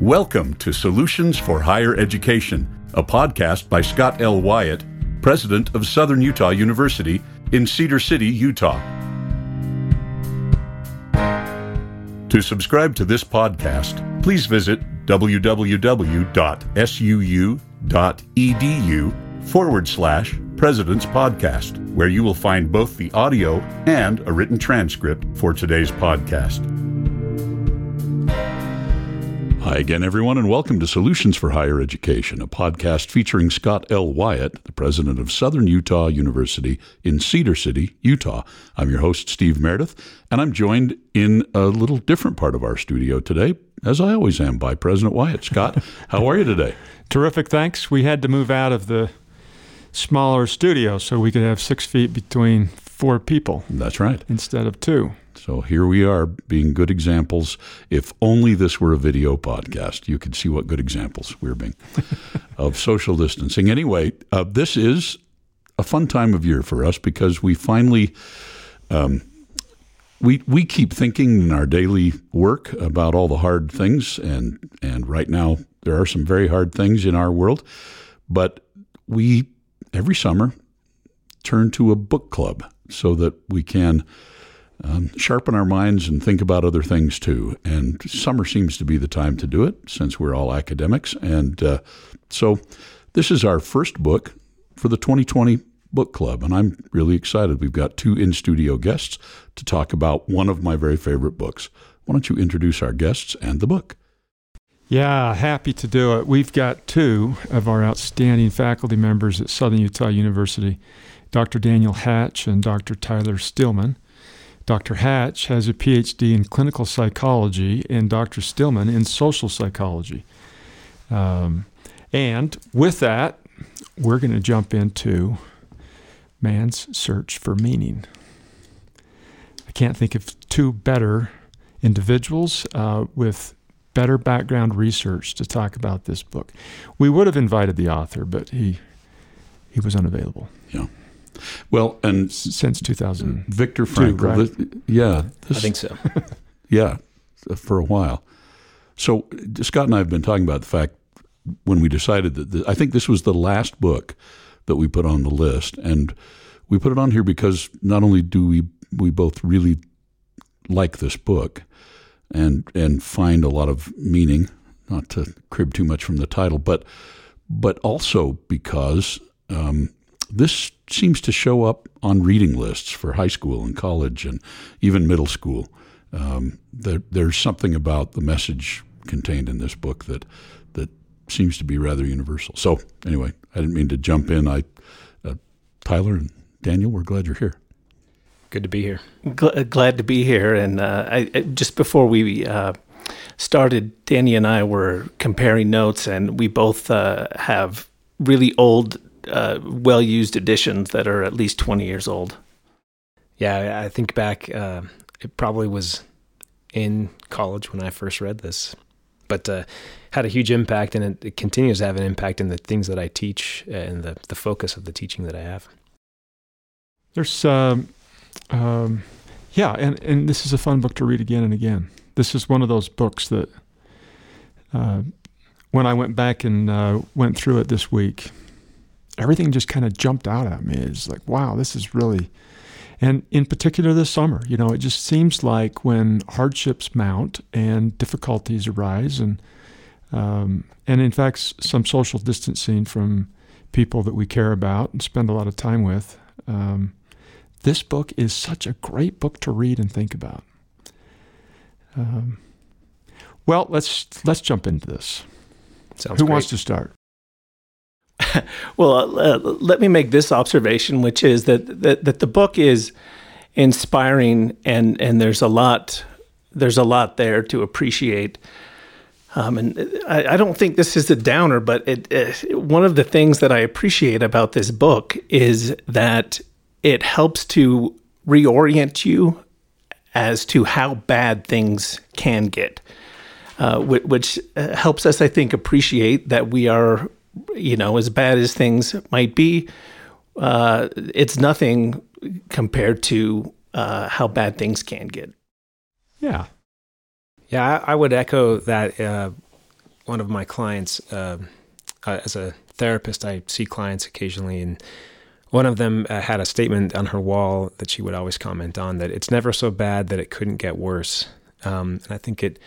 Welcome to Solutions for Higher Education, a podcast by Scott L. Wyatt, president of Southern Utah University in Cedar City, Utah. To subscribe to this podcast, please visit www.suu.edu forward slash President's Podcast, where you will find both the audio and a written transcript for today's podcast. Hi again, everyone, and welcome to Solutions for Higher Education, a podcast featuring Scott L. Wyatt, the president of Southern Utah University in Cedar City, Utah. I'm your host, Steve Meredith, and I'm joined in a little different part of our studio today, as I always am, by President Wyatt. Scott, how are you today? Terrific, thanks. We had to move out of the smaller studio so we could have six feet between four people. That's right. Instead of two. So here we are being good examples. If only this were a video podcast, you could see what good examples we're being of social distancing. Anyway, uh, this is a fun time of year for us because we finally. Um, we, we keep thinking in our daily work about all the hard things, and, and right now there are some very hard things in our world. But we, every summer, turn to a book club so that we can um, sharpen our minds and think about other things too. And summer seems to be the time to do it since we're all academics. And uh, so this is our first book for the 2020 book club. And I'm really excited. We've got two in studio guests to talk about one of my very favorite books. Why don't you introduce our guests and the book? Yeah, happy to do it. We've got two of our outstanding faculty members at Southern Utah University Dr. Daniel Hatch and Dr. Tyler Stillman. Dr. Hatch has a PhD in clinical psychology, and Dr. Stillman in social psychology. Um, and with that, we're going to jump into man's search for meaning. I can't think of two better individuals uh, with better background research to talk about this book. We would have invited the author, but he he was unavailable. Yeah. Well, and since 2000, Viktor Frankl, right? this, yeah, this, I think so. yeah, for a while. So Scott and I have been talking about the fact when we decided that the, I think this was the last book that we put on the list, and we put it on here because not only do we we both really like this book and and find a lot of meaning, not to crib too much from the title, but but also because um, this seems to show up on reading lists for high school and college and even middle school. Um, there, there's something about the message contained in this book that that seems to be rather universal. So anyway, I didn't mean to jump in. I, uh, Tyler and Daniel, we're glad you're here. Good to be here. glad to be here. And uh, I, just before we uh, started, Danny and I were comparing notes, and we both uh, have really old uh, well used editions that are at least 20 years old. Yeah, I think back, uh, it probably was in college when I first read this, but uh, had a huge impact, and it, it, continues to have an impact in the things that I teach and the, the focus of the teaching that I have. There's, um, um, yeah, and, and this is a fun book to read again and again. This is one of those books that, uh, when I went back and uh, went through it this week, everything just kind of jumped out at me. It's like, wow, this is really, and in particular this summer, you know, it just seems like when hardships mount and difficulties arise, and um, and in fact, some social distancing from people that we care about and spend a lot of time with. Um, this book is such a great book to read and think about. Um, well, let's let's jump into this. Sounds Who great. wants to start? well, uh, let me make this observation, which is that, that that the book is inspiring, and and there's a lot there's a lot there to appreciate. Um, and I, I, don't think this is a downer, but it, it, one of the things that I appreciate about this book is that it helps to reorient you as to how bad things can get, uh, which, which uh, helps us, I think, appreciate that we are you know, as bad as things might be, uh, it's nothing compared to uh, how bad things can get. Yeah. Yeah, I, I would echo that. Uh, one of my clients, uh, uh, as a therapist, I see clients occasionally, and one of them uh, had a statement on her wall that she would always comment on that it's never so bad that it couldn't get worse. Um, and I think it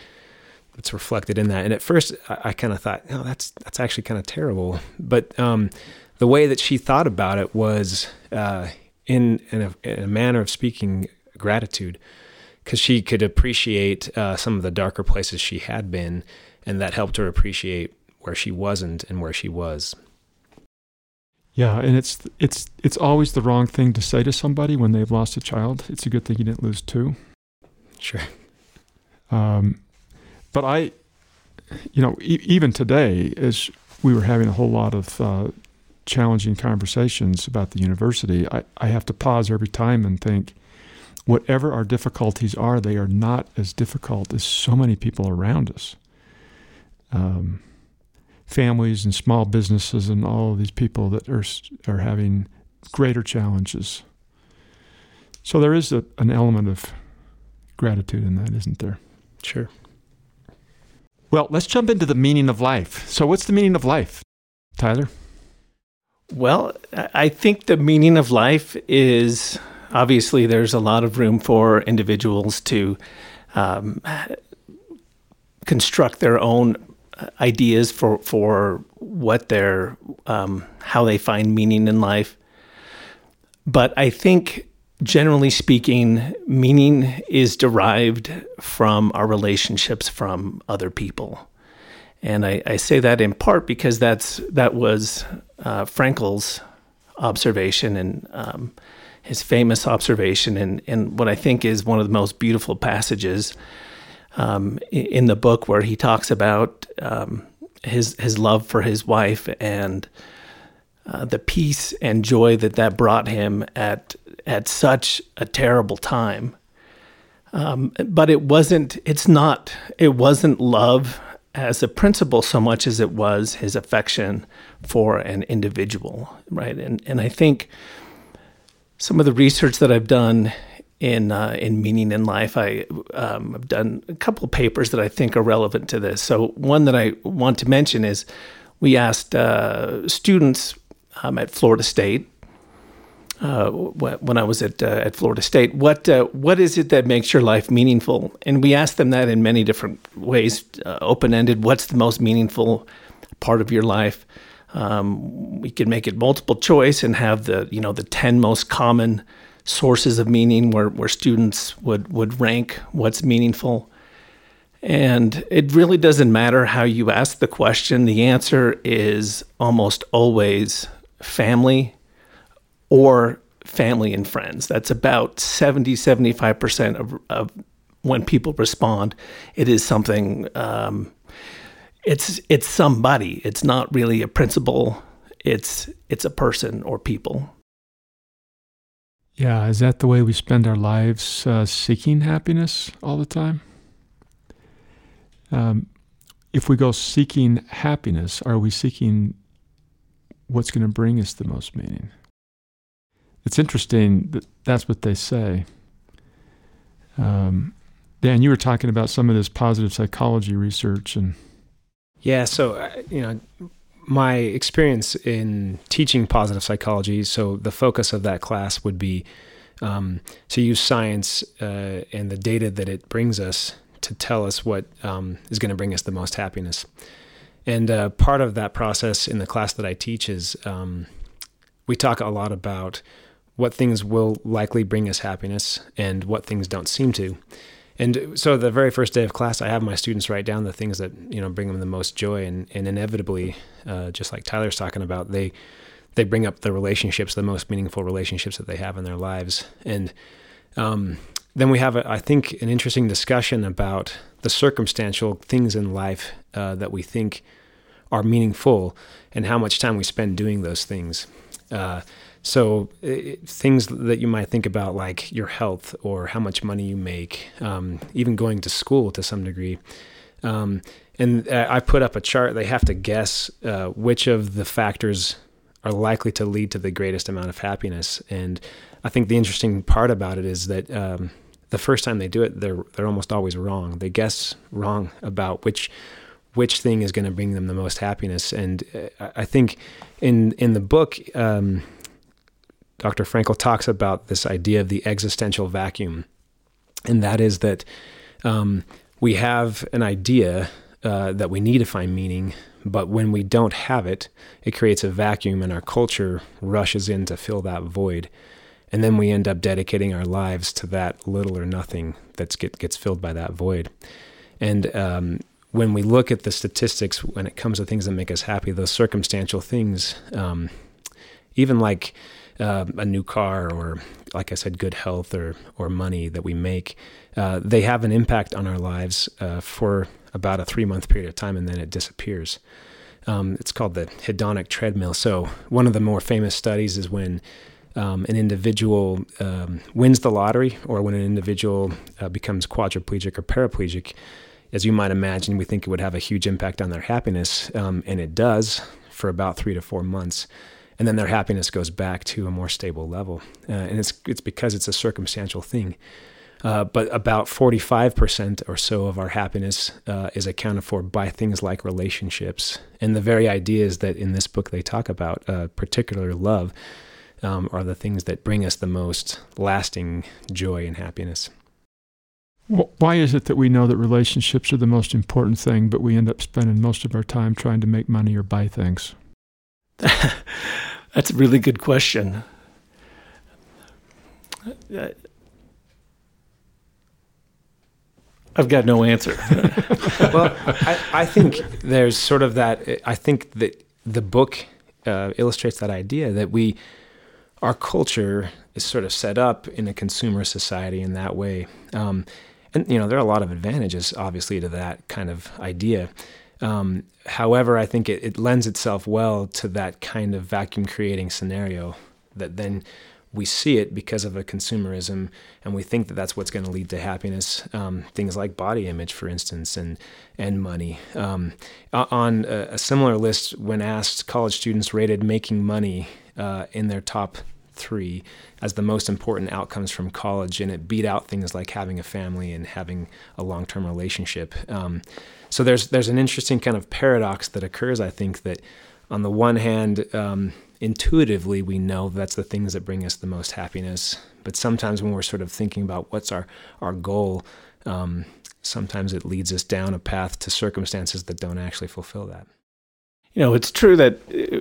it's reflected in that. And at first, I, I kind of thought, oh, that's that's actually kind of terrible. But um, the way that she thought about it was uh, in, in a, in, a, manner of speaking gratitude, because she could appreciate uh, some of the darker places she had been, and that helped her appreciate where she wasn't and where she was. Yeah, and it's it's it's always the wrong thing to say to somebody when they've lost a child. It's a good thing you didn't lose two. Sure. Um, but I, you know, e- even today, as we were having a whole lot of uh, challenging conversations about the university, I, I have to pause every time and think, whatever our difficulties are, they are not as difficult as so many people around us. Um, families and small businesses and all of these people that are are having greater challenges. So there is a, an element of gratitude in that, isn't there? Sure. Well, let's jump into the meaning of life. So, what's the meaning of life, Tyler? Well, I think the meaning of life is obviously there's a lot of room for individuals to um, construct their own ideas for for what their um, how they find meaning in life. But I think generally speaking, meaning is derived from our relationships from other people. And I, I say that in part because that's that was uh, Frankl's observation and um, his famous observation, and, and what I think is one of the most beautiful passages um, in the book where he talks about um, his his love for his wife and uh, the peace and joy that that brought him at at such a terrible time. Um, but it wasn't. It's not. It wasn't love as a principle so much as it was his affection for an individual, right? And and I think some of the research that I've done in uh, in meaning in life. I um, have done a couple papers that I think are relevant to this. So one that I want to mention is we asked uh, students um, at Florida State. Uh, when I was at uh, at Florida State, what uh, what is it that makes your life meaningful? And we asked them that in many different ways, uh, open ended. What's the most meaningful part of your life? Um, we can make it multiple choice and have the you know the ten most common sources of meaning where, where students would, would rank what's meaningful. And it really doesn't matter how you ask the question, the answer is almost always family or family and friends. That's about 70, 75% of, of when people respond. It is something, um, it's, it's somebody. It's not really a principle. It's, it's a person or people. Yeah, is that the way we spend our lives uh, seeking happiness all the time? Um, if we go seeking happiness, are we seeking what's going to bring us the most meaning? It's interesting that that's what they say. Um, Dan, you were talking about some of this positive psychology research and. Yeah, so, uh, you know, my experience in teaching positive psychology, so the focus of that class would be um, to use science uh, and the data that it brings us to tell us what um, is going to bring us the most happiness. And uh, part of that process in the class that I teach is um, we talk a lot about what things will likely bring us happiness and what things don't seem to. And so the very first day of class, I have my students write down the things that you know bring them the most joy, and, and inevitably, uh, just like Tyler's talking about, they they bring up the relationships, the most meaningful relationships that they have in their lives, and um, then we have, a, I think, an interesting discussion about the circumstantial things in life uh, that we think are meaningful, and how much time we spend doing those things. Uh, so it, things that you might think about, like your health or how much money you make, um, even going to school to some degree. Um, and I put up a chart. They have to guess uh, which of the factors are likely to lead to the greatest amount of happiness. And I think the interesting part about it is that um, the first time they do it, they're they're almost always wrong. They guess wrong about which which thing is going to bring them the most happiness. And uh, I think in in the book, um, Dr. Frankl talks about this idea of the existential vacuum, and that is that um, we have an idea uh, that we need to find meaning, but when we don't have it, it creates a vacuum, and our culture rushes in to fill that void. And then we end up dedicating our lives to that little or nothing that get, gets filled by that void. And um, when we look at the statistics when it comes to things that make us happy, those circumstantial things, um, even like uh, a new car or, like I said, good health or or money that we make, uh, they have an impact on our lives uh, for about a three month period of time, and then it disappears. Um, it's called the hedonic treadmill. So one of the more famous studies is when um, an individual um, wins the lottery or when an individual uh, becomes quadriplegic or paraplegic as you might imagine, we think it would have a huge impact on their happiness, um, and it does for about three to four months, and then their happiness goes back to a more stable level, uh, and it's it's because it's a circumstantial thing. Uh, but about 45% or so of our happiness uh, is accounted for by things like relationships. And the very ideas that in this book they talk about, uh, particular love, um, are the things that bring us the most lasting joy and happiness. Why is it that we know that relationships are the most important thing, but we end up spending most of our time trying to make money or buy things? That's a really good question. I've got no answer. well, I, I, think there's sort of that. I think that the book uh, illustrates that idea that we, our culture is sort of set up in a consumer society in that way. Um, and you know there are a lot of advantages obviously to that kind of idea um, however i think it, it, lends itself well to that kind of vacuum creating scenario that then we see it because of a consumerism and we think that that's what's going to lead to happiness um, things like body image for instance and and money um, on a, a, similar list when asked college students rated making money uh, in their top three as the most important outcomes from college, and it beat out things like having a family and having a long-term relationship. Um, so there's there's an interesting kind of paradox that occurs. I think that on the one hand, um, intuitively we know that's the things that bring us the most happiness, but sometimes when we're sort of thinking about what's our our goal. Um, sometimes it leads us down a path to circumstances that don't actually fulfill that you know, it's true that uh,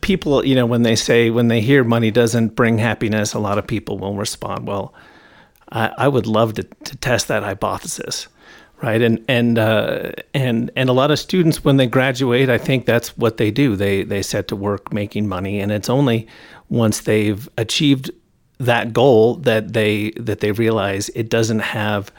people, you know, when they say, when they hear money doesn't bring happiness, a lot of people will respond, well, I, I would love to, to test that hypothesis. Right. And, and, uh, and, and a lot of students, when they graduate, I think that's what they do. They, they set to work making money. And it's only once they've achieved that goal that they, that they realize it doesn't have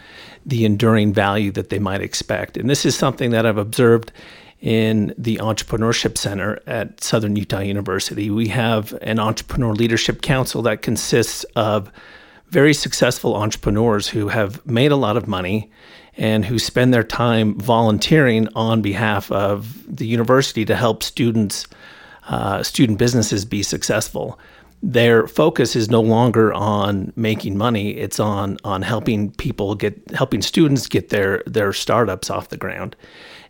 the enduring value that they might expect. And this is something that I've observed in the Entrepreneurship Center at Southern Utah University. We have an entrepreneur leadership council that consists of very successful entrepreneurs who have made a lot of money and who spend their time volunteering on behalf of the university to help students, uh, student businesses be successful. Their focus is no longer on making money; it's on on helping people get helping students get their their startups off the ground.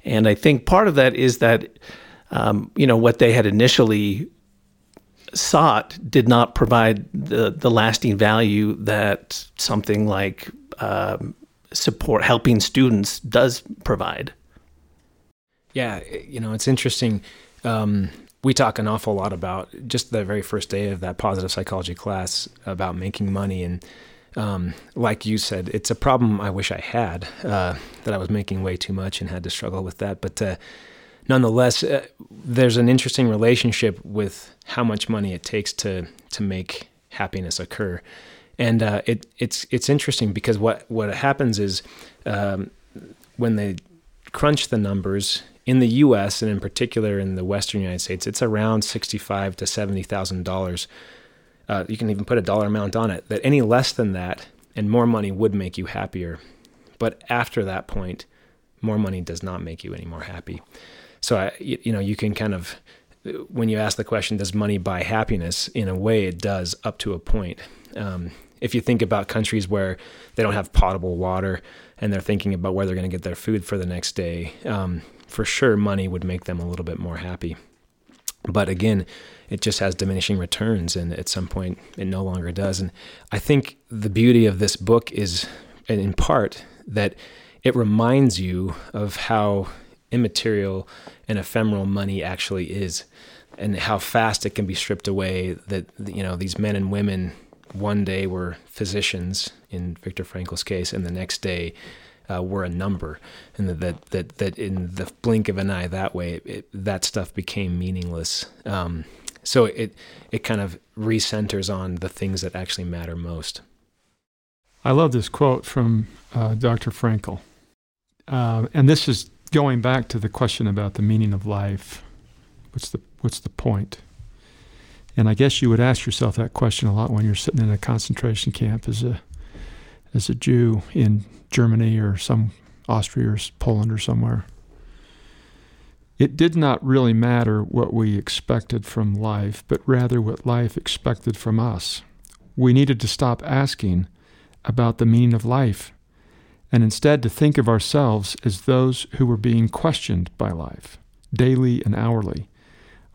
And I think part of that is that, um, you know, what they had initially sought did not provide the, the lasting value that something like um, support, helping students does provide. Yeah, you know, it's interesting. Um, we talk an awful lot about just the very first day of that positive psychology class about making money and um, like you said, it's a problem I wish I had uh, that I was making way too much and had to struggle with that. But uh, nonetheless, uh, there's an interesting relationship with how much money it takes to to make happiness occur, and uh, it it's it's interesting because what what happens is um, when they crunch the numbers in the U.S. and in particular in the Western United States, it's around sixty-five to seventy thousand dollars uh, you can even put a dollar amount on it, that any less than that and more money would make you happier. But after that point, more money does not make you any more happy. So, I, you know, you can kind of, when you ask the question, does money buy happiness? In a way, it does up to a point. Um, if you think about countries where they don't have potable water and they're thinking about where they're going to get their food for the next day, um, for sure money would make them a little bit more happy. But again, it just has diminishing returns, and at some point, it no longer does. And I think the beauty of this book is, in part, that it reminds you of how immaterial and ephemeral money actually is and how fast it can be stripped away that you know these men and women one day were physicians in Viktor Frankl's case and the next day uh, were a number and that that that in the blink of an eye that way it, that stuff became meaningless um, so it it kind of recenters on the things that actually matter most I love this quote from uh, Dr. Frankl uh, and this is going back to the question about the meaning of life, what's the what's the point? And I guess you would ask yourself that question a lot when you're sitting in a concentration camp as a as a Jew in Germany or some Austria or Poland or somewhere. It did not really matter what we expected from life, but rather what life expected from us. We needed to stop asking about the meaning of life and instead to think of ourselves as those who were being questioned by life, daily and hourly.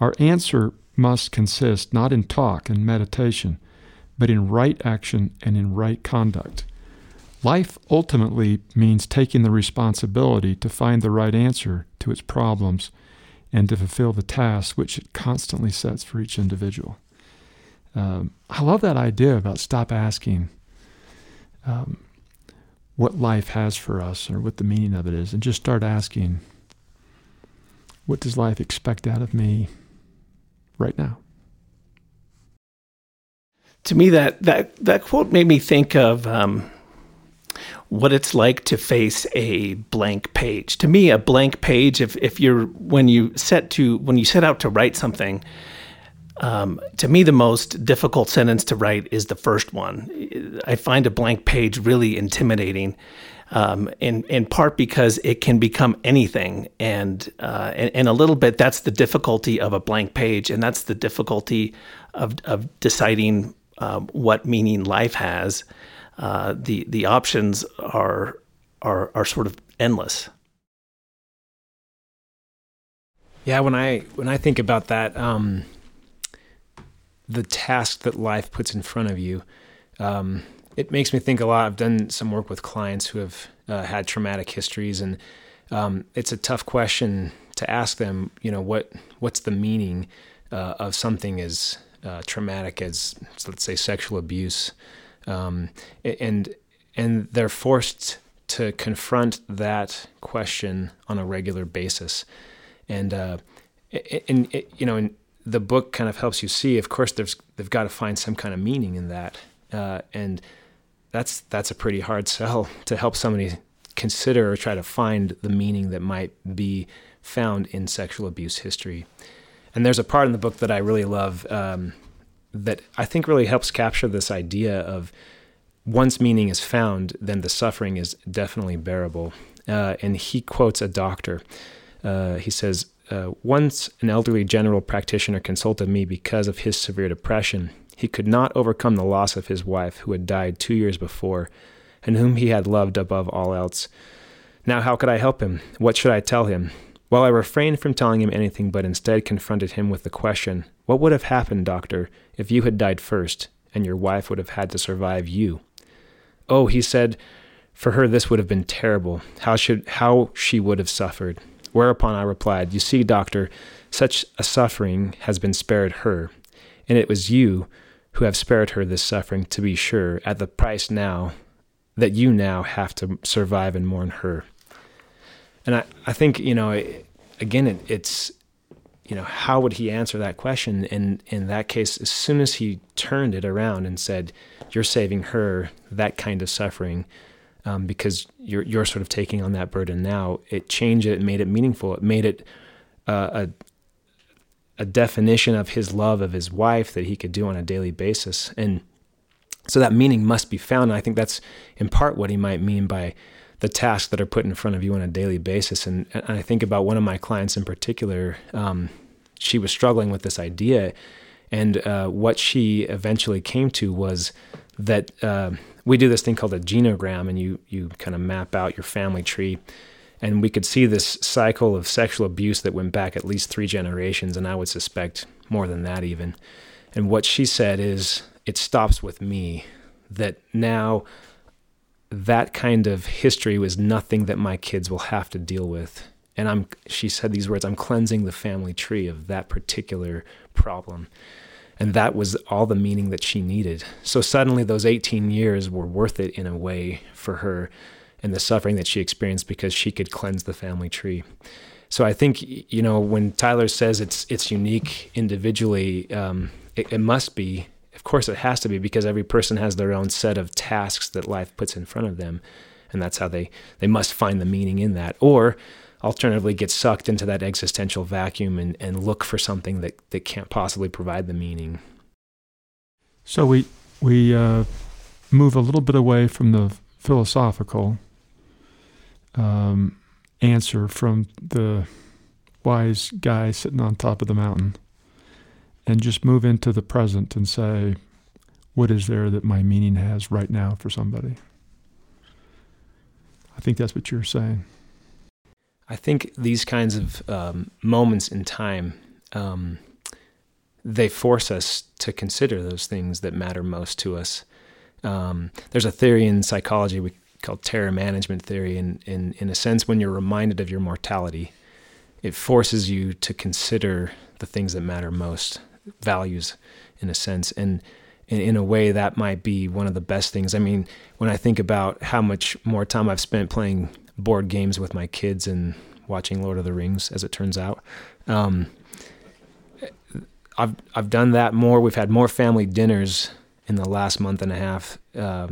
Our answer must consist not in talk and meditation, but in right action and in right conduct. Life ultimately means taking the responsibility to find the right answer to its problems and to fulfill the tasks which it constantly sets for each individual. Um, I love that idea about stop asking. Um, what life has for us or what the meaning of it is and just start asking what does life expect out of me right now. To me that that that quote made me think of um, what it's like to face a blank page. To me a blank page if if you're when you set to when you set out to write something um, to me, the most difficult sentence to write is the first one. I find a blank page really intimidating, um, in in part because it can become anything, and, uh, and and a little bit that's the difficulty of a blank page, and that's the difficulty of of deciding um, what meaning life has. Uh, the the options are are are sort of endless. Yeah, when I when I think about that. Um the task that life puts in front of you. Um, it makes me think a lot. I've done some work with clients who have uh, had traumatic histories, and um, it's a tough question to ask them. You know, what what's the meaning uh, of something as uh, traumatic as let's say sexual abuse, um, and and they're forced to confront that question on a regular basis, and uh, and, and you know. And, the book kind of helps you see. Of course, there's they've got to find some kind of meaning in that, uh, and that's that's a pretty hard sell to help somebody consider or try to find the meaning that might be found in sexual abuse history. And there's a part in the book that I really love um, that I think really helps capture this idea of once meaning is found, then the suffering is definitely bearable. Uh, and he quotes a doctor. Uh, he says, uh, once an elderly general practitioner consulted me because of his severe depression. He could not overcome the loss of his wife, who had died two years before, and whom he had loved above all else. Now, how could I help him? What should I tell him? Well, I refrained from telling him anything, but instead confronted him with the question What would have happened, doctor, if you had died first, and your wife would have had to survive you? Oh, he said, for her this would have been terrible. How should how she would have suffered. Whereupon I replied, You see, doctor, such a suffering has been spared her, and it was you who have spared her this suffering, to be sure, at the price now that you now have to survive and mourn her. And I, I think, you know, again, it, it's, you know, how would he answer that question? And in that case, as soon as he turned it around and said, You're saving her that kind of suffering, um, because you're you're sort of taking on that burden now. It changed it, made it meaningful. It made it uh, a a definition of his love of his wife that he could do on a daily basis, and so that meaning must be found. And I think that's in part what he might mean by the tasks that are put in front of you on a daily basis. And, and I think about one of my clients in particular. Um, she was struggling with this idea, and uh, what she eventually came to was that uh, we do this thing called a genogram, and you you kind of map out your family tree, and we could see this cycle of sexual abuse that went back at least three generations, and I would suspect more than that even. And what she said is, it stops with me. That now that kind of history was nothing that my kids will have to deal with. And I'm, she said these words, I'm cleansing the family tree of that particular problem. And that was all the meaning that she needed. So suddenly those 18 years were worth it in a way for her and the suffering that she experienced because she could cleanse the family tree. So I think, you know, when Tyler says it's, it's unique individually, um, it, it must be. Of course it has to be because every person has their own set of tasks that life puts in front of them and that's how they they must find the meaning in that. Or alternatively get sucked into that existential vacuum and, and look for something that, that can't possibly provide the meaning. So we we uh, move a little bit away from the philosophical um, answer from the wise guy sitting on top of the mountain and just move into the present and say, what is there that my meaning has right now for somebody? I think that's what you're saying. I think these kinds of um, moments in time, um, they force us to consider those things that matter most to us. Um, there's a theory in psychology we call terror management theory, and in, a sense, when you're reminded of your mortality, it forces you to consider the things that matter most values in a sense. And in, in a way, that might be one of the best things. I mean, when I think about how much more time I've spent playing board games with my kids and watching Lord of the Rings, as it turns out, um, I've I've done that more. We've had more family dinners in the last month and a half uh,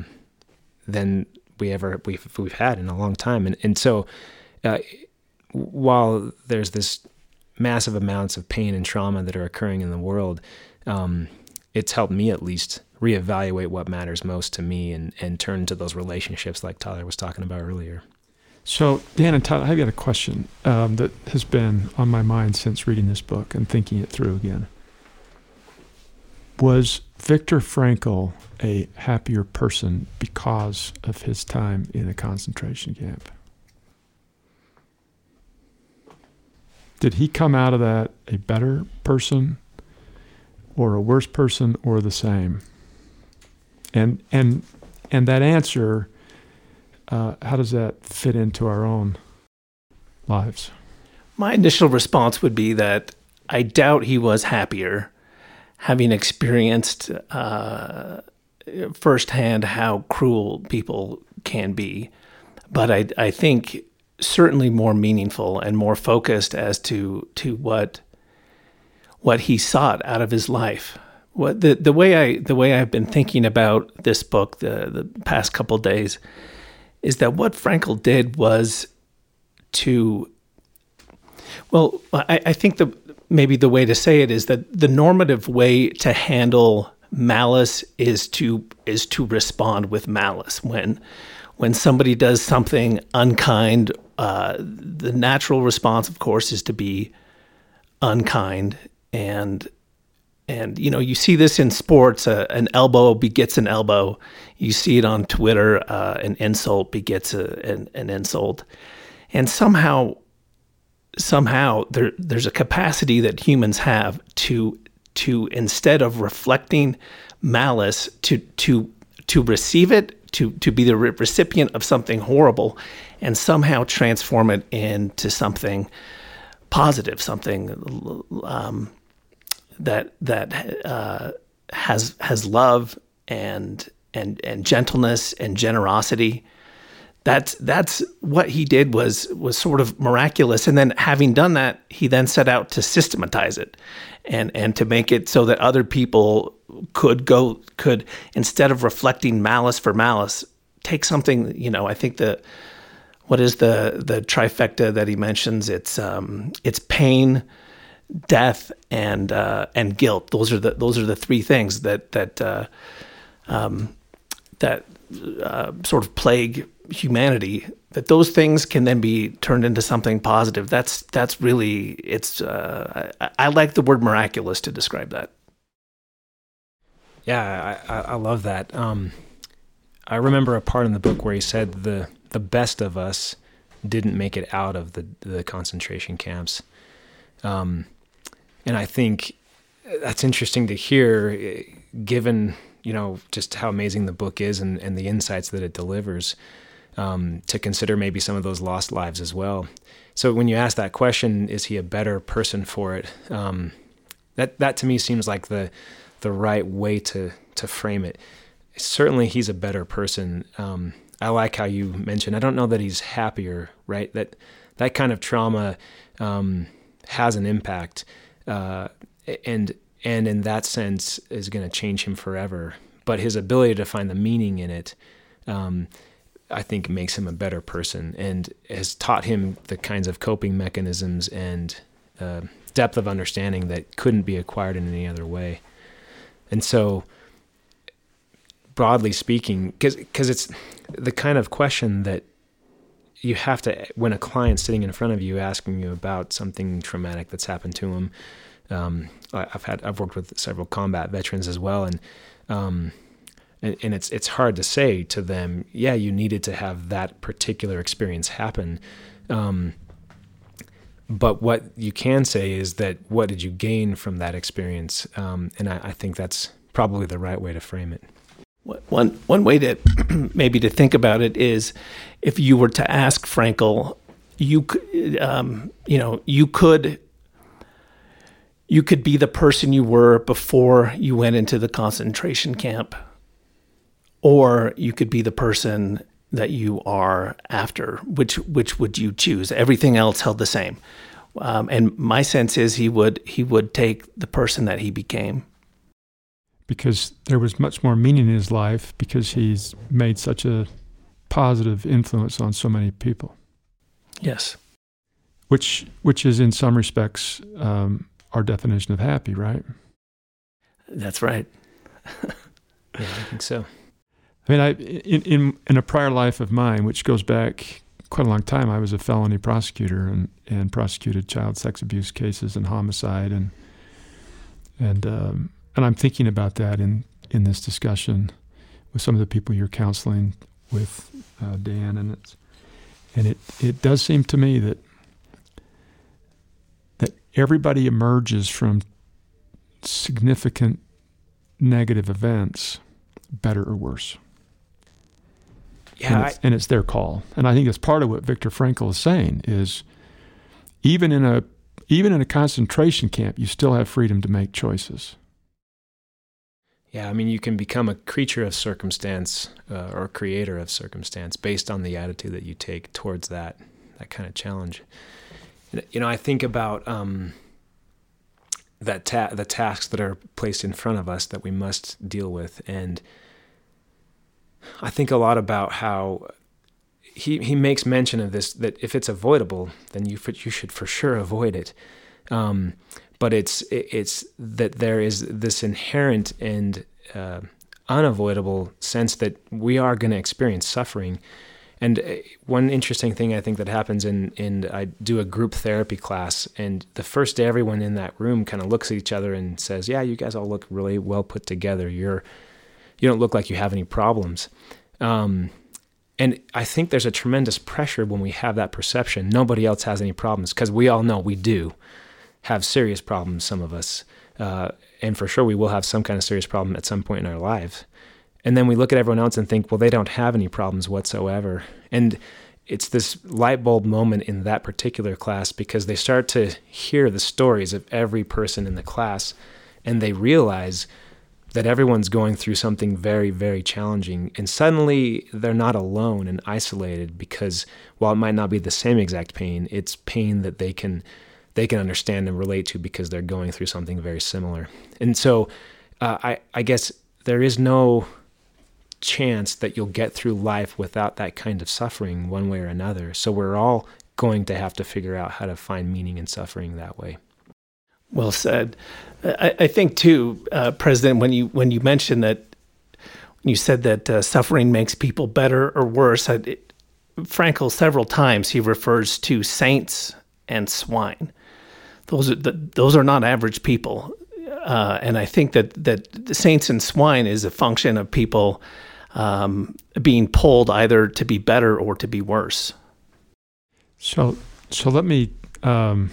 than we ever we've we've had in a long time. And and so, uh, while there's this massive amounts of pain and trauma that are occurring in the world, um, it's helped me at least reevaluate what matters most to me and, and turn to those relationships like Tyler was talking about earlier. So, Dan and Tyler, I've got a question um, that has been on my mind since reading this book and thinking it through again. Was Viktor Frankl a happier person because of his time in a concentration camp? did he come out of that a better person or a worse person or the same? And and and that answer, uh, how does that fit into our own lives? My initial response would be that I doubt he was happier, having experienced uh, firsthand how cruel people can be. But I, I think certainly more meaningful and more focused as to to what what he sought out of his life. What the the way I the way I've been thinking about this book the the past couple days is that what Frankl did was to well I, I think the maybe the way to say it is that the normative way to handle malice is to is to respond with malice. When when somebody does something unkind uh, the natural response, of course, is to be unkind. And and you know you see this in sports uh, an elbow begets an elbow. You see it on twitter uh, an insult begets a, an, an insult. And somehow somehow there there's a capacity that humans have to to instead of reflecting malice to to to receive it to to be the recipient of something horrible and somehow transform it into something positive, something um, that that uh, has has love and and and gentleness and generosity. That's that's what he did was was sort of miraculous. And then having done that, he then set out to systematize it and and to make it so that other people could go could instead of reflecting malice for malice, take something. You know, I think the what is the the trifecta that he mentions? It's um, it's pain, death, and uh, and guilt. Those are the those are the three things that that uh, um, that uh, sort of plague humanity. That those things can then be turned into something positive. That's that's really it's. Uh, I, I like the word miraculous to describe that. Yeah, I, I love that. Um, I remember a part in the book where he said the the best of us didn't make it out of the the concentration camps, um, and I think that's interesting to hear, given you know just how amazing the book is and, and the insights that it delivers. Um, to consider maybe some of those lost lives as well. So when you ask that question, is he a better person for it? Um, that that to me seems like the the right way to to frame it. Certainly, he's a better person. Um, I like how you mentioned. I don't know that he's happier, right? That that kind of trauma um, has an impact, uh, and and in that sense is going to change him forever. But his ability to find the meaning in it, um, I think, makes him a better person and has taught him the kinds of coping mechanisms and uh, depth of understanding that couldn't be acquired in any other way. And so, broadly speaking, because it's the kind of question that you have to, when a client's sitting in front of you asking you about something traumatic that's happened to them. Um, I've had I've worked with several combat veterans as well, and um, and, and it's it's hard to say to them, yeah, you needed to have that particular experience happen. Um, but what you can say is that what did you gain from that experience? Um, and I, I, think that's probably the right way to frame it. One one way to maybe to think about it is if you were to ask Frankl, you um, you know you could you could be the person you were before you went into the concentration camp, or you could be the person that you are after. Which which would you choose? Everything else held the same. Um, and my sense is he would he would take the person that he became because there was much more meaning in his life because he's made such a positive influence on so many people. Yes, which which is in some respects um, our definition of happy, right? That's right. yeah, I think so. I mean, I in, in in a prior life of mine, which goes back quite a long time, I was a felony prosecutor and, and prosecuted child sex abuse cases and homicide and and um, and I'm thinking about that in in this discussion with some of the people you're counseling with, uh, Dan, and it's and it it does seem to me that that everybody emerges from significant negative events better or worse. Yeah, and it's, I, and it's, their call. And I think that's part of what Viktor Frankl is saying is even in a even in a concentration camp, you still have freedom to make choices. Yeah, I mean, you can become a creature of circumstance uh, or creator of circumstance based on the attitude that you take towards that that kind of challenge. You know, I think about um, that ta- the tasks that are placed in front of us that we must deal with, and I think a lot about how he he makes mention of this that if it's avoidable, then you you should for sure avoid it. Um, but it's it's that there is this inherent and uh, unavoidable sense that we are going to experience suffering. And uh, one interesting thing I think that happens in in I do a group therapy class, and the first day everyone in that room kind of looks at each other and says, "Yeah, you guys all look really well put together. You're you don't look like you have any problems. Um, and I think there's a tremendous pressure when we have that perception. Nobody else has any problems because we all know we do have serious problems, some of us. Uh, and for sure, we will have some kind of serious problem at some point in our lives. And then we look at everyone else and think, well, they don't have any problems whatsoever. And it's this light bulb moment in that particular class because they start to hear the stories of every person in the class and they realize that everyone's going through something very, very challenging. And suddenly they're not alone and isolated because while it might not be the same exact pain, it's pain that they can they can understand and relate to because they're going through something very similar. And so uh, I, I guess there is no chance that you'll get through life without that kind of suffering one way or another. So we're all going to have to figure out how to find meaning in suffering that way. Well said. I, I think too, uh, President, when you when you mentioned that, when you said that uh, suffering makes people better or worse, I, it, Frankl several times he refers to saints and swine. Those are the, those are not average people. uh, and I think that that the saints and swine is a function of people um, being pulled either to be better or to be worse. So, so let me um,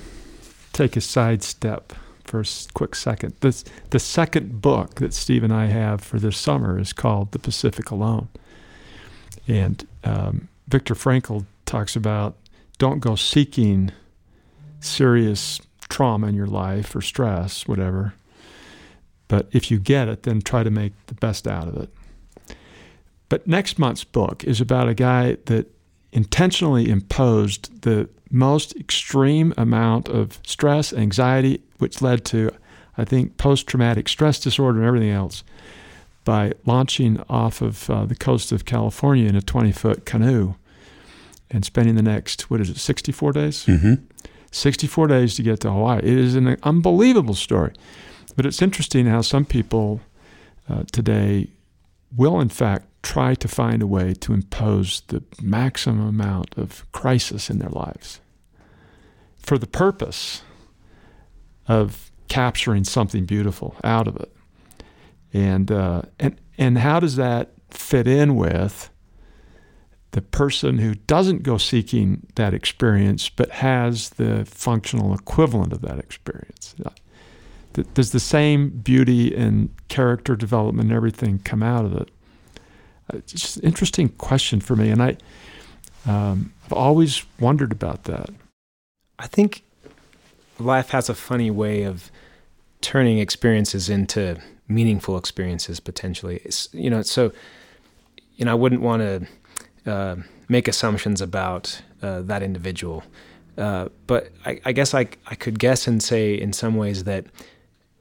take a sidestep for a quick second. This, the second book that Steve and I have for this summer is called The Pacific Alone. And um, Viktor Frankl talks about don't go seeking serious trauma in your life or stress, whatever. But if you get it, then try to make the best out of it. But next month's book is about a guy that intentionally imposed the most extreme amount of stress, anxiety, which led to, I think, post traumatic stress disorder and everything else, by launching off of uh, the coast of California in a 20 foot canoe and spending the next, what is it, 64 days? Mm-hmm. 64 days to get to Hawaii. It is an unbelievable story. But it's interesting how some people uh, today will, in fact, try to find a way to impose the maximum amount of crisis in their lives for the purpose of capturing something beautiful out of it. And, uh, and, and how does that fit in with the person who doesn't go seeking that experience but has the functional equivalent of that experience? Does the same beauty and character development and everything come out of it? It's just an interesting question for me, and I, um, I've always wondered about that. I think life has a funny way of turning experiences into meaningful experiences potentially. It's, you know, so you know, I wouldn't want to uh, make assumptions about uh, that individual, uh, but I, I, guess I I could guess and say in some ways that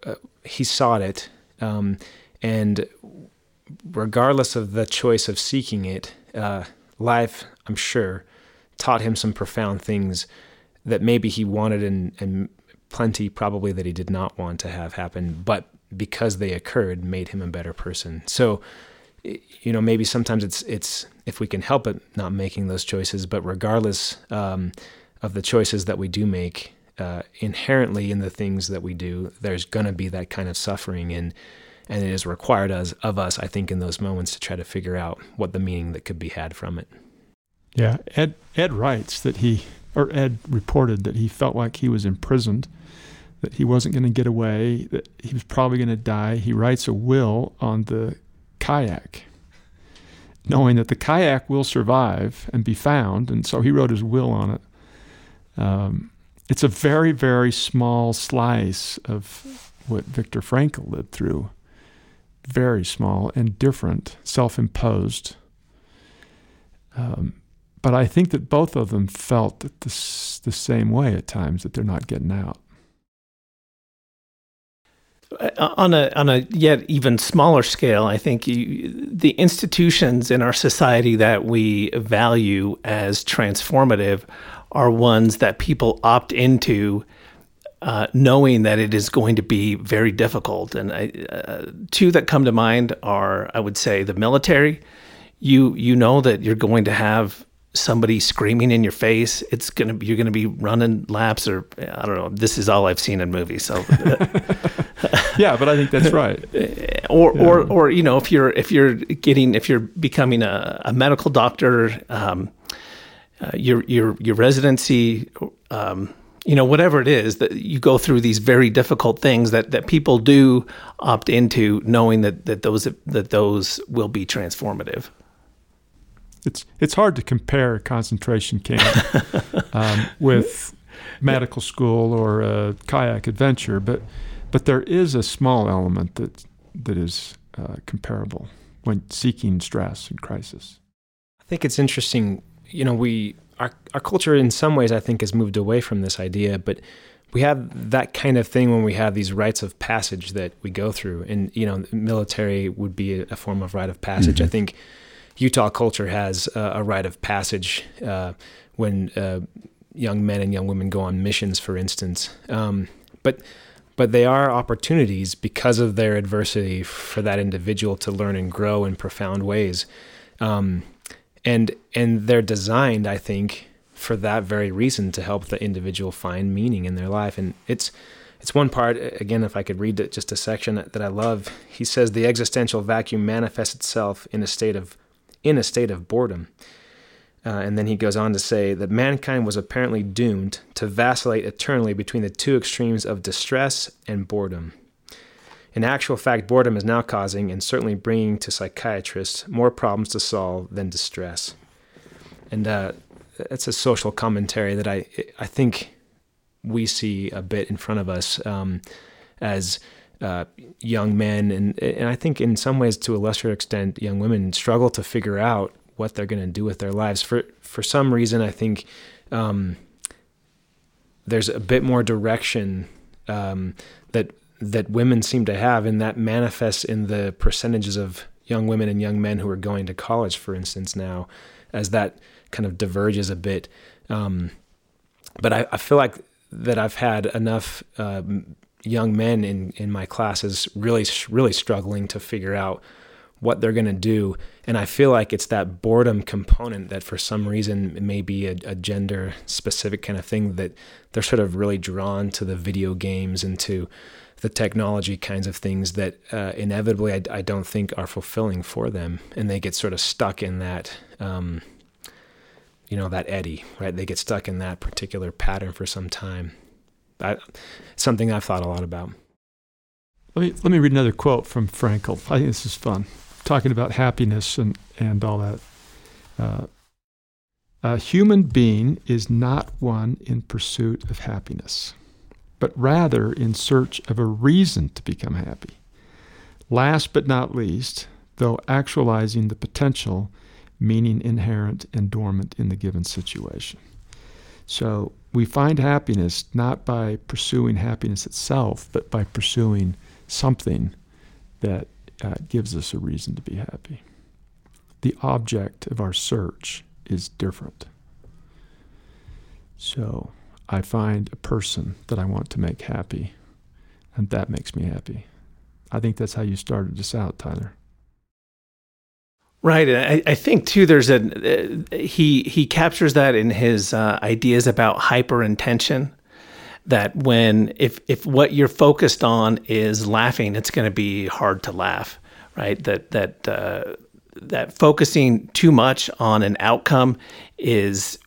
uh, he sought it, um, and regardless of the choice of seeking it, uh, life, I'm sure, taught him some profound things that maybe he wanted and, and plenty probably that he did not want to have happen, but because they occurred, made him a better person. So, you know, maybe sometimes it's it's if we can help it, not making those choices, but regardless um, of the choices that we do make, uh, inherently in the things that we do, there's going to be that kind of suffering and and it is required as, of us, I think, in those moments to try to figure out what the meaning that could be had from it. Yeah, Ed Ed writes that he or Ed reported that he felt like he was imprisoned, that he wasn't going to get away, that he was probably going to die. He writes a will on the kayak, knowing that the kayak will survive and be found, and so he wrote his will on it. Um, it's a very, very small slice of what Viktor Frankl lived through very small and different, self imposed. Um, but I think that both of them felt the, the same way at times that they're not getting out. Uh, on a on a yet even smaller scale, I think you, the institutions in our society that we value as transformative are ones that people opt into uh, knowing that it is going to be very difficult. And I, uh, two that come to mind are, I would say, the military. You you know that you're going to have somebody screaming in your face. It's gonna be, you're gonna be running laps, or I don't know. This is all I've seen in movies. So yeah, but I think that's right. or yeah. or or you know, if you're if you're getting if you're becoming a, a medical doctor. Um, uh, your your your residency um, you know whatever it is that you go through these very difficult things that that people do opt into knowing that that those that those will be transformative. It's it's hard to compare a concentration camp um, with medical school or a kayak adventure but but there is a small element that that is uh, comparable when seeking stress and crisis. I think it's interesting you know we our our culture in some ways I think has moved away from this idea, but we have that kind of thing when we have these rites of passage that we go through, and you know, military would be a, form of rite of passage. Mm-hmm. I think Utah culture has a, a rite of passage uh, when uh, young men and young women go on missions, for instance. Um, but but they are opportunities because of their adversity for that individual to learn and grow in profound ways. Um, and and they're designed, I think, for that very reason to help the individual find meaning in their life. And it's it's one part again. If I could read just a section that, I love. He says the existential vacuum manifests itself in a state of in a state of boredom. Uh, and then he goes on to say that mankind was apparently doomed to vacillate eternally between the two extremes of distress and boredom. In actual fact, boredom is now causing and certainly bringing to psychiatrists more problems to solve than distress. And uh, that's a social commentary that I I think we see a bit in front of us um, as uh, young men, and and I think in some ways to a lesser extent, young women struggle to figure out what they're going to do with their lives. For for some reason, I think um, there's a bit more direction um, that that women seem to have, and that manifests in the percentages of young women and young men who are going to college, for instance, now, as that kind of diverges a bit. Um, but I, I, feel like that I've had enough uh, young men in, in my classes really, really struggling to figure out what they're going to do. And I feel like it's that boredom component that for some reason may be a, a, gender specific kind of thing that they're sort of really drawn to the video games and to the technology kinds of things that uh, inevitably I, I, don't think are fulfilling for them. And they get sort of stuck in that, um, you know, that eddy, right? They get stuck in that particular pattern for some time. That, something I've thought a lot about. Let me, let me read another quote from Frankl. I think this is fun talking about happiness and, and all that. Uh, a human being is not one in pursuit of happiness, but rather in search of a reason to become happy. Last but not least, though actualizing the potential, meaning inherent and dormant in the given situation. So we find happiness not by pursuing happiness itself, but by pursuing something that uh, gives us a reason to be happy. The object of our search is different. So I find a person that I want to make happy, and that makes me happy. I think that's how you started this out, Tyler. Right, I, I think too. There's a uh, he he captures that in his uh, ideas about hyper intention. That when if if what you're focused on is laughing, it's going to be hard to laugh right? That that uh, that focusing too much on an outcome is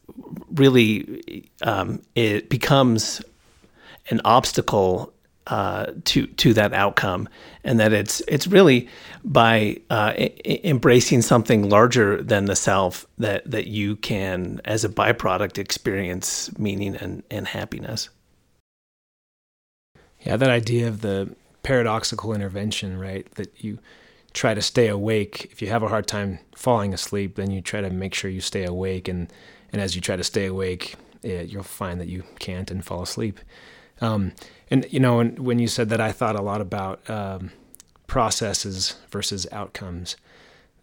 really um, it becomes an obstacle uh, to to that outcome, and that it's it's really by uh, I- embracing something larger than the self that that you can, as a byproduct, experience meaning and, and happiness. Yeah, that idea of the paradoxical intervention, right? That you try to stay awake. If you have a hard time falling asleep, then you try to make sure you stay awake. And, and as you try to stay awake, it, you'll find that you can't and fall asleep. Um, and, you know, when, when you said that, I thought a lot about um, processes versus outcomes.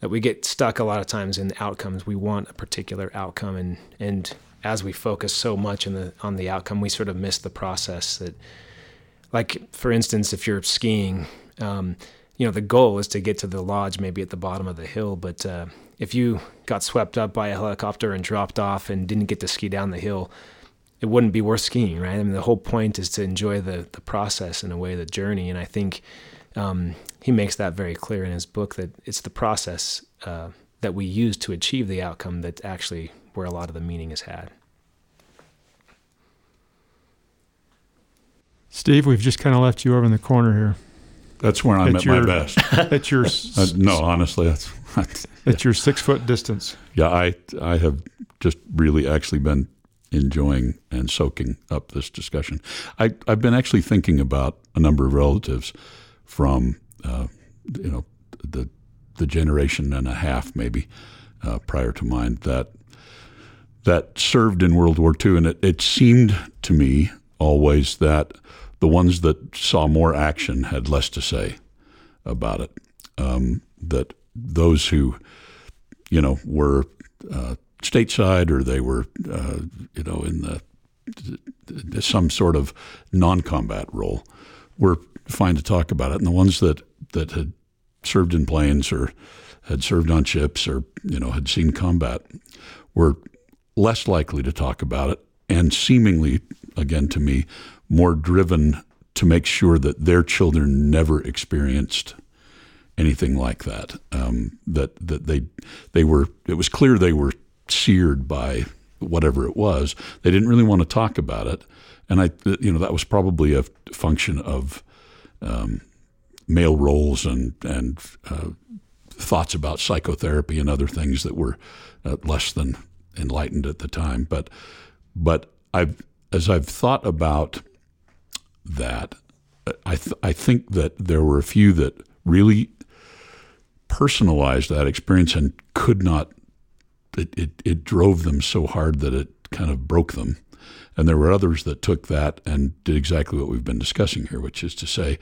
That we get stuck a lot of times in outcomes. We want a particular outcome, and, and as we focus so much on the on the outcome, we sort of miss the process. That, like for instance, if you're skiing, um, you know the goal is to get to the lodge maybe at the bottom of the hill but uh, if you got swept up by a helicopter and dropped off and didn't get to ski down the hill it wouldn't be worth skiing right i mean the whole point is to enjoy the the process in a way the journey and i think um, he makes that very clear in his book that it's the process uh, that we use to achieve the outcome that's actually where a lot of the meaning is had Steve, we've just kind of left you over in the corner here. That's where I'm at, at your, my best. At your uh, no, honestly, that's, that's at your six foot distance. Yeah, I I have just really actually been enjoying and soaking up this discussion. I I've been actually thinking about a number of relatives from uh, you know the the generation and a half maybe uh, prior to mine that that served in World War II, and it, it seemed to me always that the ones that saw more action had less to say about it. Um, that those who, you know, were uh, stateside or they were, uh, you know, in the some sort of non-combat role were fine to talk about it, and the ones that that had served in planes or had served on ships or you know had seen combat were less likely to talk about it and seemingly again to me more driven to make sure that their children never experienced anything like that. Um, that that they they were it was clear they were seared by whatever it was. They didn't really want to talk about it, and I you know that was probably a function of um, male roles and and uh, thoughts about psychotherapy and other things that were uh, less than enlightened at the time. But but I've as I've thought about that, I th- I think that there were a few that really personalized that experience and could not. It, it, it drove them so hard that it kind of broke them. And there were others that took that and did exactly what we've been discussing here, which is to say,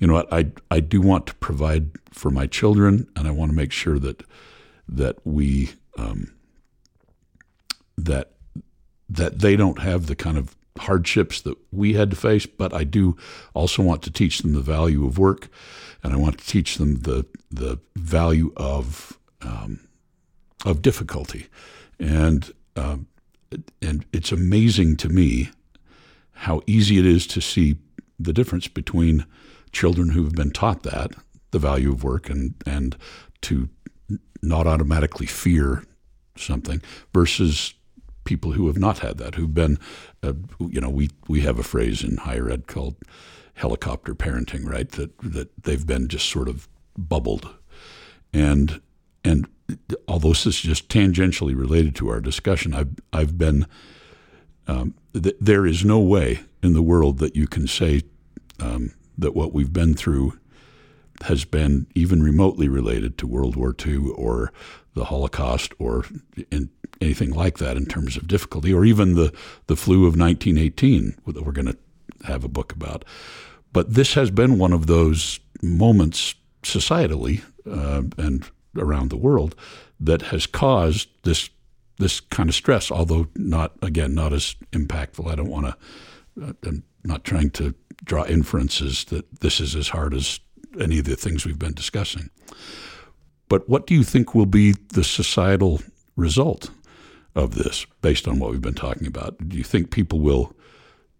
you know what, I, I do want to provide for my children, and I want to make sure that that we um, that that they don't have the kind of hardships that we had to face, but I do also want to teach them the value of work, and I want to teach them the the value of um, of difficulty, and um, and it's amazing to me how easy it is to see the difference between children who have been taught that the value of work and and to not automatically fear something versus people who have not had that, who've been, uh, you know, we, we have a phrase in higher ed called helicopter parenting, right? That that they've been just sort of bubbled, and and although this is just tangentially related to our discussion, I've I've been. Um, th- there is no way in the world that you can say um, that what we've been through has been even remotely related to World War II or the Holocaust or in anything like that in terms of difficulty, or even the, the flu of 1918 that we're going to have a book about. But this has been one of those moments societally uh, and around the world that has caused this this kind of stress, although not again not as impactful. I don't want to. Uh, I'm not trying to draw inferences that this is as hard as any of the things we've been discussing. But what do you think will be the societal result of this based on what we've been talking about? Do you think people will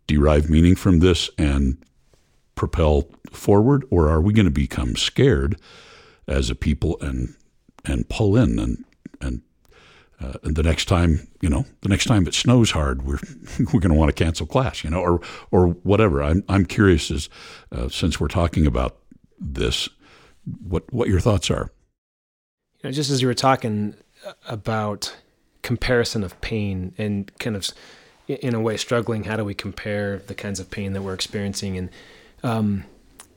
derive meaning from this and propel forward, or are we going to become scared as a people and and pull in and and uh, and the next time, you know, the next time it snows hard, we're we're going to want to cancel class, you know, or or whatever. I'm I'm curious as uh, since we're talking about this, what what your thoughts are. You know, just as you were talking about comparison of pain and kind of in a way struggling how do we compare the kinds of pain that we're experiencing? And um,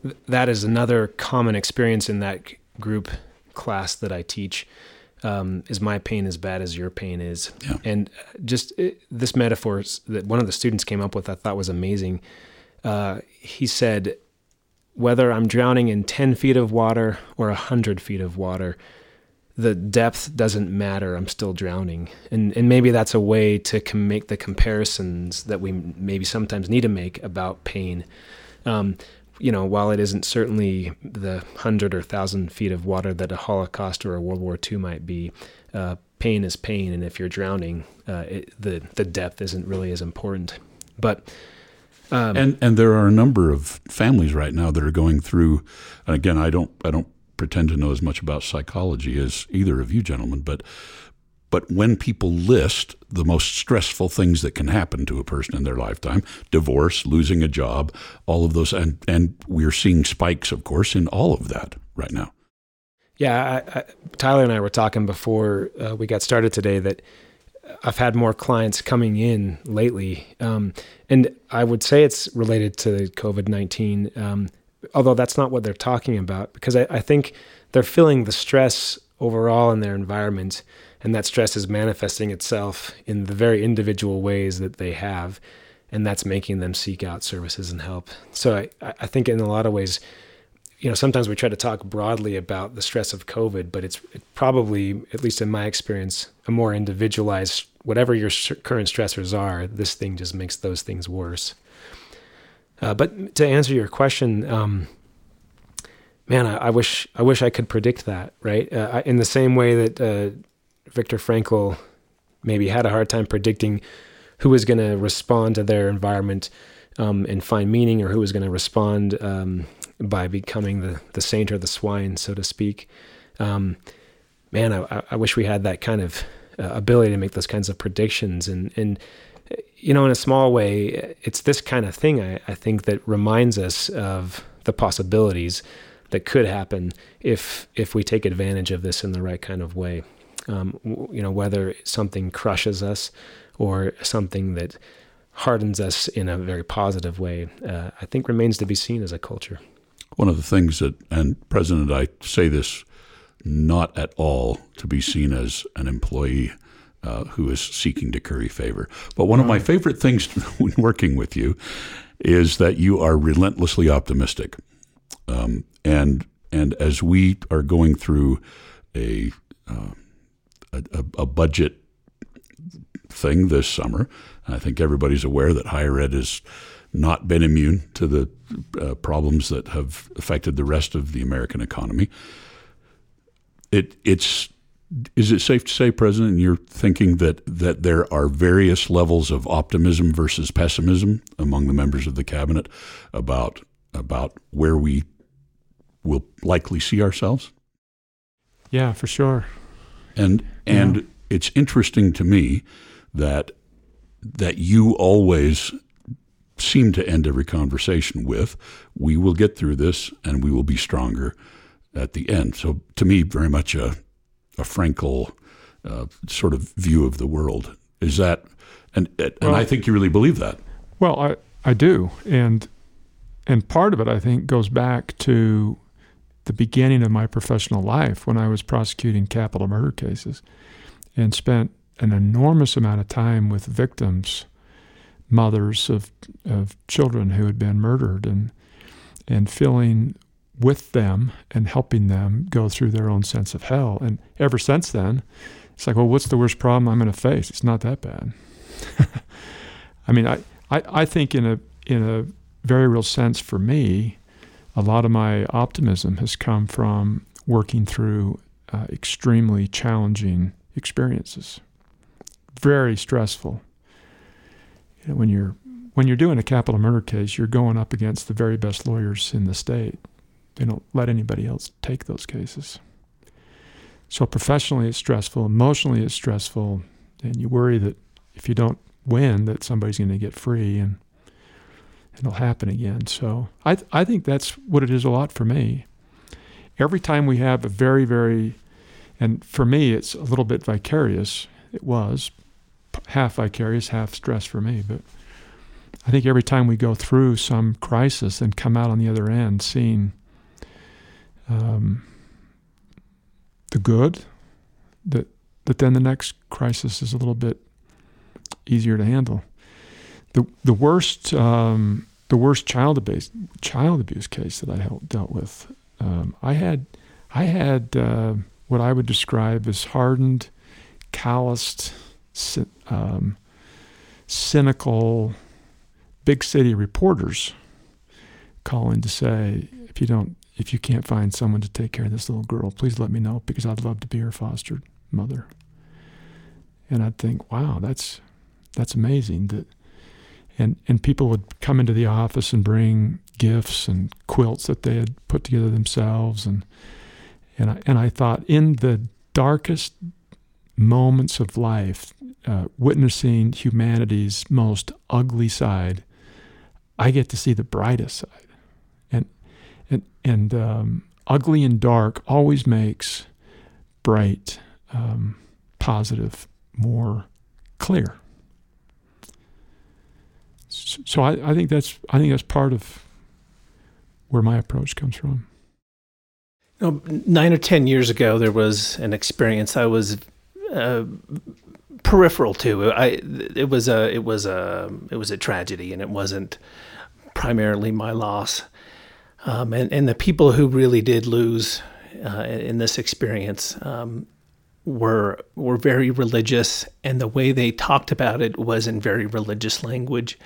th- that is another common experience in that group class that i teach um, is my pain as bad as your pain is. Yeah. and just it, this metaphor that one of the students came up with i thought was amazing. Uh, he said whether i'm drowning in 10 feet of water or 100 feet of water the depth doesn't matter. I'm still drowning, and and maybe that's a way to com- make the comparisons that we maybe sometimes need to make about pain. Um, you know, while it isn't certainly the hundred or thousand feet of water that a Holocaust or a World War II might be, uh, pain is pain, and if you're drowning, uh, it, the the depth isn't really as important. But um, and and there are a number of families right now that are going through. And again, I don't I don't pretend to know as much about psychology as either of you gentlemen, but but when people list the most stressful things that can happen to a person in their lifetime, divorce, losing a job, all of those, and and we're seeing spikes, of course, in all of that right now. Yeah, I, I, Tyler and I were talking before uh, we got started today that I've had more clients coming in lately, um, and I would say it's related to COVID nineteen. Um, although that's not what they're talking about, because I, I think they're feeling the stress overall in their environment, and that stress is manifesting itself in the very individual ways that they have, and that's making them seek out services and help. So I, I think in a lot of ways, you know, sometimes we try to talk broadly about the stress of COVID, but it's probably, at least in my experience, a more individualized. Whatever your current stressors are, this thing just makes those things worse. Uh, but to answer your question, um, man, I, I, wish I wish I could predict that. Right, uh, in the same way that uh, Viktor Frankl maybe had a hard time predicting who was going to respond to their environment. um, and find meaning, or who was going to respond um, by becoming the the saint or the swine, so to speak. Um, man, I, I, wish we had that kind of uh, ability to make those kinds of predictions. And and you know, in a small way, it's this kind of thing I, I think that reminds us of the possibilities that could happen if if we take advantage of this in the right kind of way. Um, you know, whether something crushes us or something that hardens us in a very positive way, uh, I think remains to be seen as a culture. One of the things that, and President, I say this not at all to be seen as an employee uh, who is seeking to curry favor. But one of my favorite things when working with you is that you are relentlessly optimistic. Um, and and as we are going through a, uh, a, a budget thing this summer, I think everybody's aware that higher ed has not been immune to the uh, problems that have affected the rest of the American economy. It it's is it safe to say, President, you're thinking that that there are various levels of optimism versus pessimism among the members of the cabinet about about where we will likely see ourselves? Yeah, for sure. And and yeah. it's interesting to me that that you always seem to end every conversation with, "We will get through this, and we will be stronger at the end." So, to me, very much a a Frankl uh, sort of view of the world. Is that, and and well, I think you really believe that. Well, I I do, and and part of it I think goes back to the beginning of my professional life when I was prosecuting capital murder cases and spent an enormous amount of time with victims, mothers of, of children who had been murdered, and, and feeling with them and helping them go through their own sense of hell. And ever since then, it's like, well, what's the worst problem I'm going to face? It's not that bad. I mean, I, I, I think in a in a very real sense for me, a lot of my optimism has come from working through uh, extremely challenging experiences, very stressful. You know, when you're when you're doing a capital murder case, you're going up against the very best lawyers in the state. They don't let anybody else take those cases. So professionally, it's stressful. Emotionally, it's stressful, and you worry that if you don't win, that somebody's going to get free and it'll happen again. So I th- I think that's what it is a lot for me. Every time we have a very very, and for me it's a little bit vicarious. It was half vicarious, half stress for me, but. I think every time we go through some crisis and come out on the other end seeing um, the good, that that then the next crisis is a little bit easier to handle the the worst um, the worst child abuse child abuse case that I helped, dealt with. Um, I had I had uh, what I would describe as hardened, calloused, um, cynical, big city reporters calling to say if you don't if you can't find someone to take care of this little girl, please let me know because I'd love to be her foster mother. And I'd think, wow, that's that's amazing that and and people would come into the office and bring gifts and quilts that they had put together themselves and and I, and I thought in the darkest moments of life uh, witnessing humanity's most ugly side I get to see the brightest side and um, ugly and dark always makes bright um, positive more clear so I, I think that's I think that's part of where my approach comes from. You know, nine or ten years ago, there was an experience I was uh, peripheral to. I it was a it was a it was a tragedy, and it wasn't primarily my loss. Um, and and the people who really did lose uh, in this experience um, were were very religious, and the way they talked about it was in very religious language.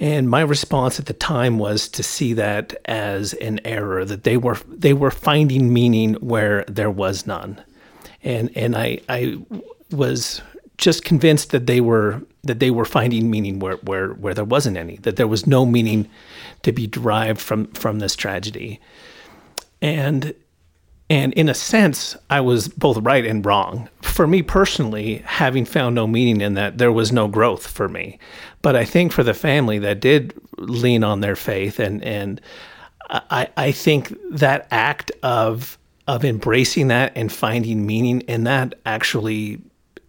And my response at the time was to see that as an error that they were they were finding meaning where there was none, and and I I was just convinced that they were that they were finding meaning where where where there wasn't any, that there was no meaning to be derived from from this tragedy. And and in a sense, I was both right and wrong. For me personally, having found no meaning in that, there was no growth for me. But I think for the family that did lean on their faith, and and I, I think that act of of embracing that and finding meaning in that actually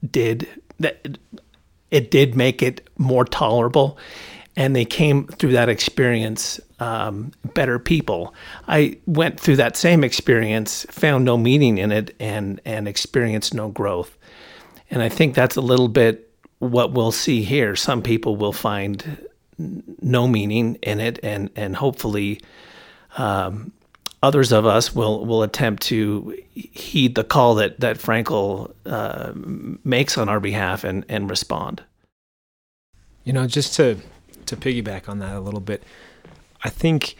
did that it did make it more tolerable and they came through that experience um, better people. I went through that same experience, found no meaning in it, and and experienced no growth. And I think that's a little bit what we'll see here. Some people will find no meaning in it, and and hopefully. Um, others of us will will attempt to heed the call that that Frankl uh, makes on our behalf and and respond. You know, just to to piggyback on that a little bit, I think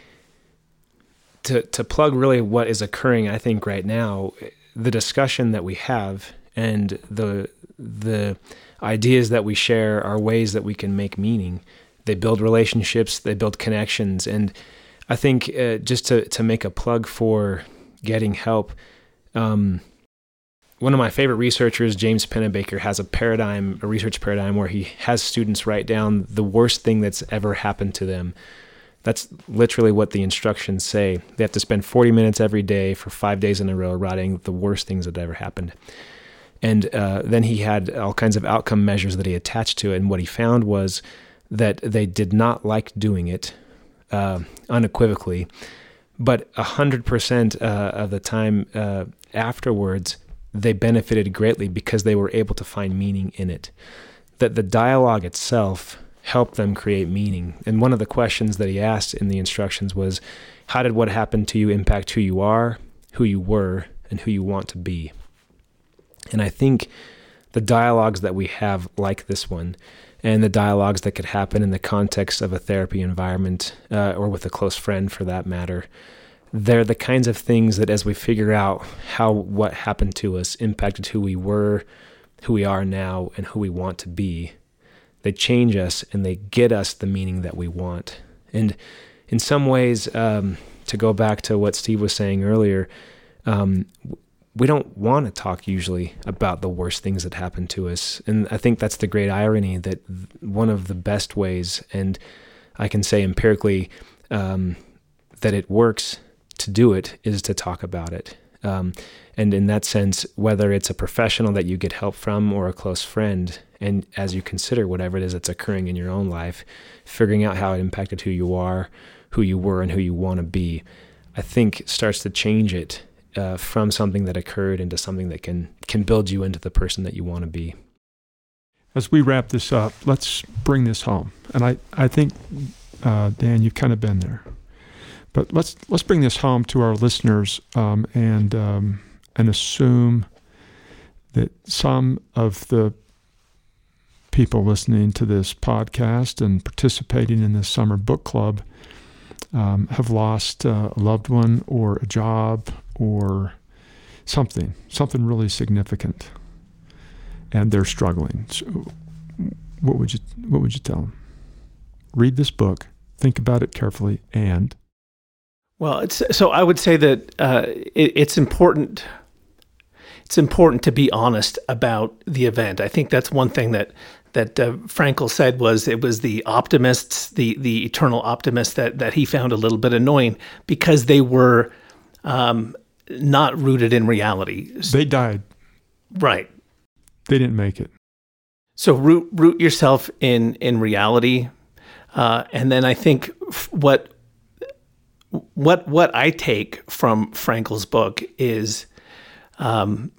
to to plug really what is occurring, I think right now, the discussion that we have and the the ideas that we share are ways that we can make meaning. They build relationships, they build connections, and I think uh, just to to make a plug for getting help. Um, one of my favorite researchers, James Pennebaker, has a paradigm, a research paradigm where he has students write down the worst thing that's ever happened to them. That's literally what the instructions say. They have to spend 40 minutes every day for five days in a row writing the worst things that ever happened. And uh, then he had all kinds of outcome measures that he attached to it. And what he found was that they did not like doing it uh, unequivocally, but 100% uh, of the time uh, afterwards, they benefited greatly because they were able to find meaning in it. That the dialogue itself helped them create meaning. And one of the questions that he asked in the instructions was How did what happened to you impact who you are, who you were, and who you want to be? And I think the dialogues that we have, like this one, and the dialogues that could happen in the context of a therapy environment uh, or with a close friend for that matter they're the kinds of things that as we figure out how what happened to us impacted who we were who we are now and who we want to be. They change us and they get us the meaning that we want. And in some ways um, to go back to what steve was saying earlier um, we don't want to talk usually about the worst things that happen to us. And I think that's the great irony that one of the best ways, and I can say empirically um, that it works to do it, is to talk about it. Um, and in that sense, whether it's a professional that you get help from or a close friend, and as you consider whatever it is that's occurring in your own life, figuring out how it impacted who you are, who you were, and who you want to be, I think starts to change it uh, from something that occurred into something that can can build you into the person that you want to be. As we wrap this up, let's bring this home. And I I think uh, Dan, you've kind of been there, but let's let's bring this home to our listeners um, and um, and assume that some of the people listening to this podcast and participating in this summer book club um, have lost uh, a loved one or a job or something, something really significant, and they're struggling. So what would you What would you tell them? Read this book, think about it carefully, and well, it's so I would say that uh, it, it's important. It's important to be honest about the event. I think that's one thing that that uh, Frankl said was it was the optimists, the the eternal optimists that that he found a little bit annoying because they were um, not rooted in reality. They died. Right. They didn't make it. So root root yourself in in reality, uh, and then I think what what what I take from Frankl's book is um,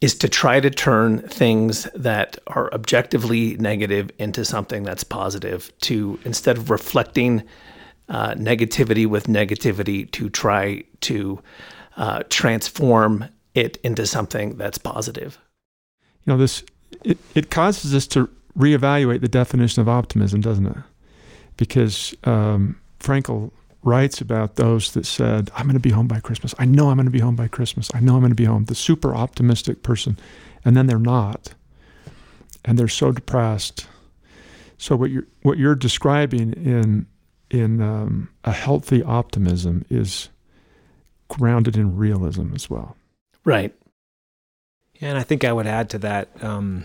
is to try to turn things that are objectively negative into something that's positive. To instead of reflecting uh, negativity with negativity, to try to uh, transform it into something that's positive. You know, this it, it causes us to reevaluate the definition of optimism, doesn't it? Because um, Frankl writes about those that said, I'm going to be home by Christmas. I know I'm going to be home by Christmas. I know I'm going to be home. The super optimistic person. And then they're not. and they're so depressed. So what you're what you're describing in in um, a healthy optimism is grounded in realism as well. Right. Yeah, and I think I would add to that, um,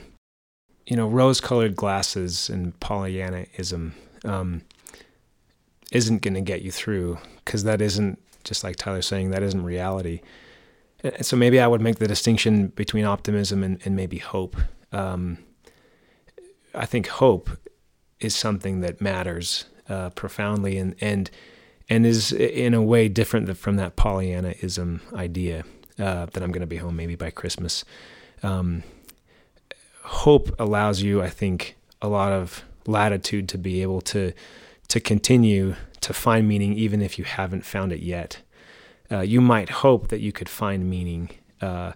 you know, rose-colored glasses and Pollyannaism um, isn't going to get you through because that isn't just like Tyler's saying that isn't reality. So maybe I would make the distinction between optimism and, and maybe hope. Um, I think hope is something that matters uh, profoundly and and and is in a way different from that Pollyannaism idea uh, that I'm going to be home maybe by Christmas. Um, hope allows you, I think, a lot of latitude to be able to to continue to find meaning even if you haven't found it yet. Uh, you might hope that you could find meaning, uh,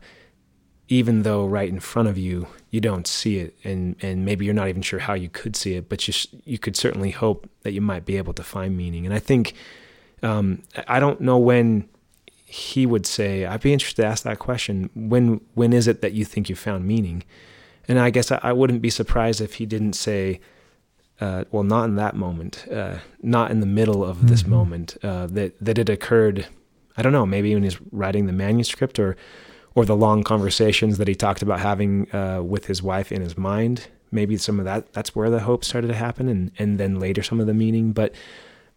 even though right in front of you you don't see it, and and maybe you're not even sure how you could see it, but you you could certainly hope that you might be able to find meaning. And I think um, I don't know when he would say. I'd be interested to ask that question. When when is it that you think you found meaning? And I guess I, I wouldn't be surprised if he didn't say. Uh, well, not in that moment, uh, not in the middle of this mm-hmm. moment. Uh, that that it occurred I don't know, maybe when he's writing the manuscript or or the long conversations that he talked about having uh, with his wife in his mind. Maybe some of that that's where the hope started to happen, and and then later some of the meaning. But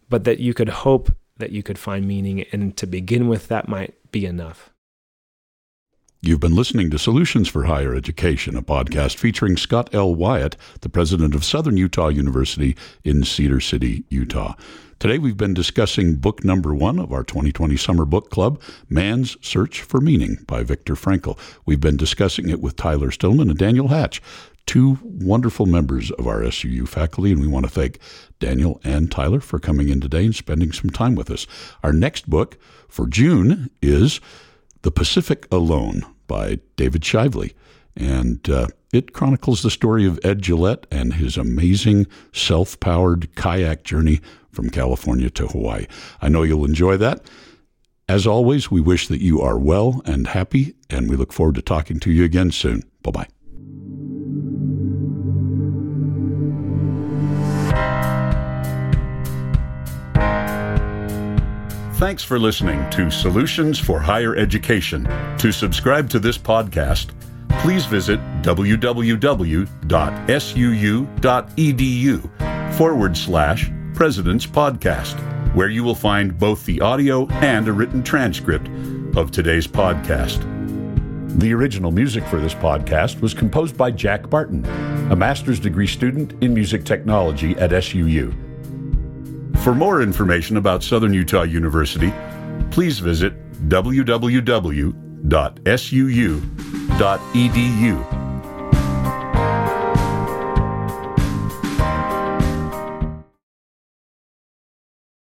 but that you could hope that you could find meaning, and to begin with, that might be enough. You've been listening to Solutions for Higher Education, a podcast featuring Scott L. Wyatt, the president of Southern Utah University in Cedar City, Utah. Today we've been discussing book number one of our 2020 Summer Book Club, Man's Search for Meaning by Viktor Frankl. We've been discussing it with Tyler Stillman and Daniel Hatch, two wonderful members of our SUU faculty, and we want to thank Daniel and Tyler for coming in today and spending some time with us. Our next book for June is The Pacific Alone by David Shively. And uh, it chronicles the story of Ed Gillet and his amazing self powered kayak journey from California to Hawaii. I know you'll enjoy that. As always, we wish that you are well and happy, and we look forward to talking to you again soon. Bye bye. Thanks for listening to Solutions for Higher Education. To subscribe to this podcast, please visit www.suu.edu forward slash President's Podcast, where you will find both the audio and a written transcript of today's podcast. The original music for this podcast was composed by Jack Barton, a master's degree student in music technology at SUU. For more information about Southern Utah University, please visit www.suu.edu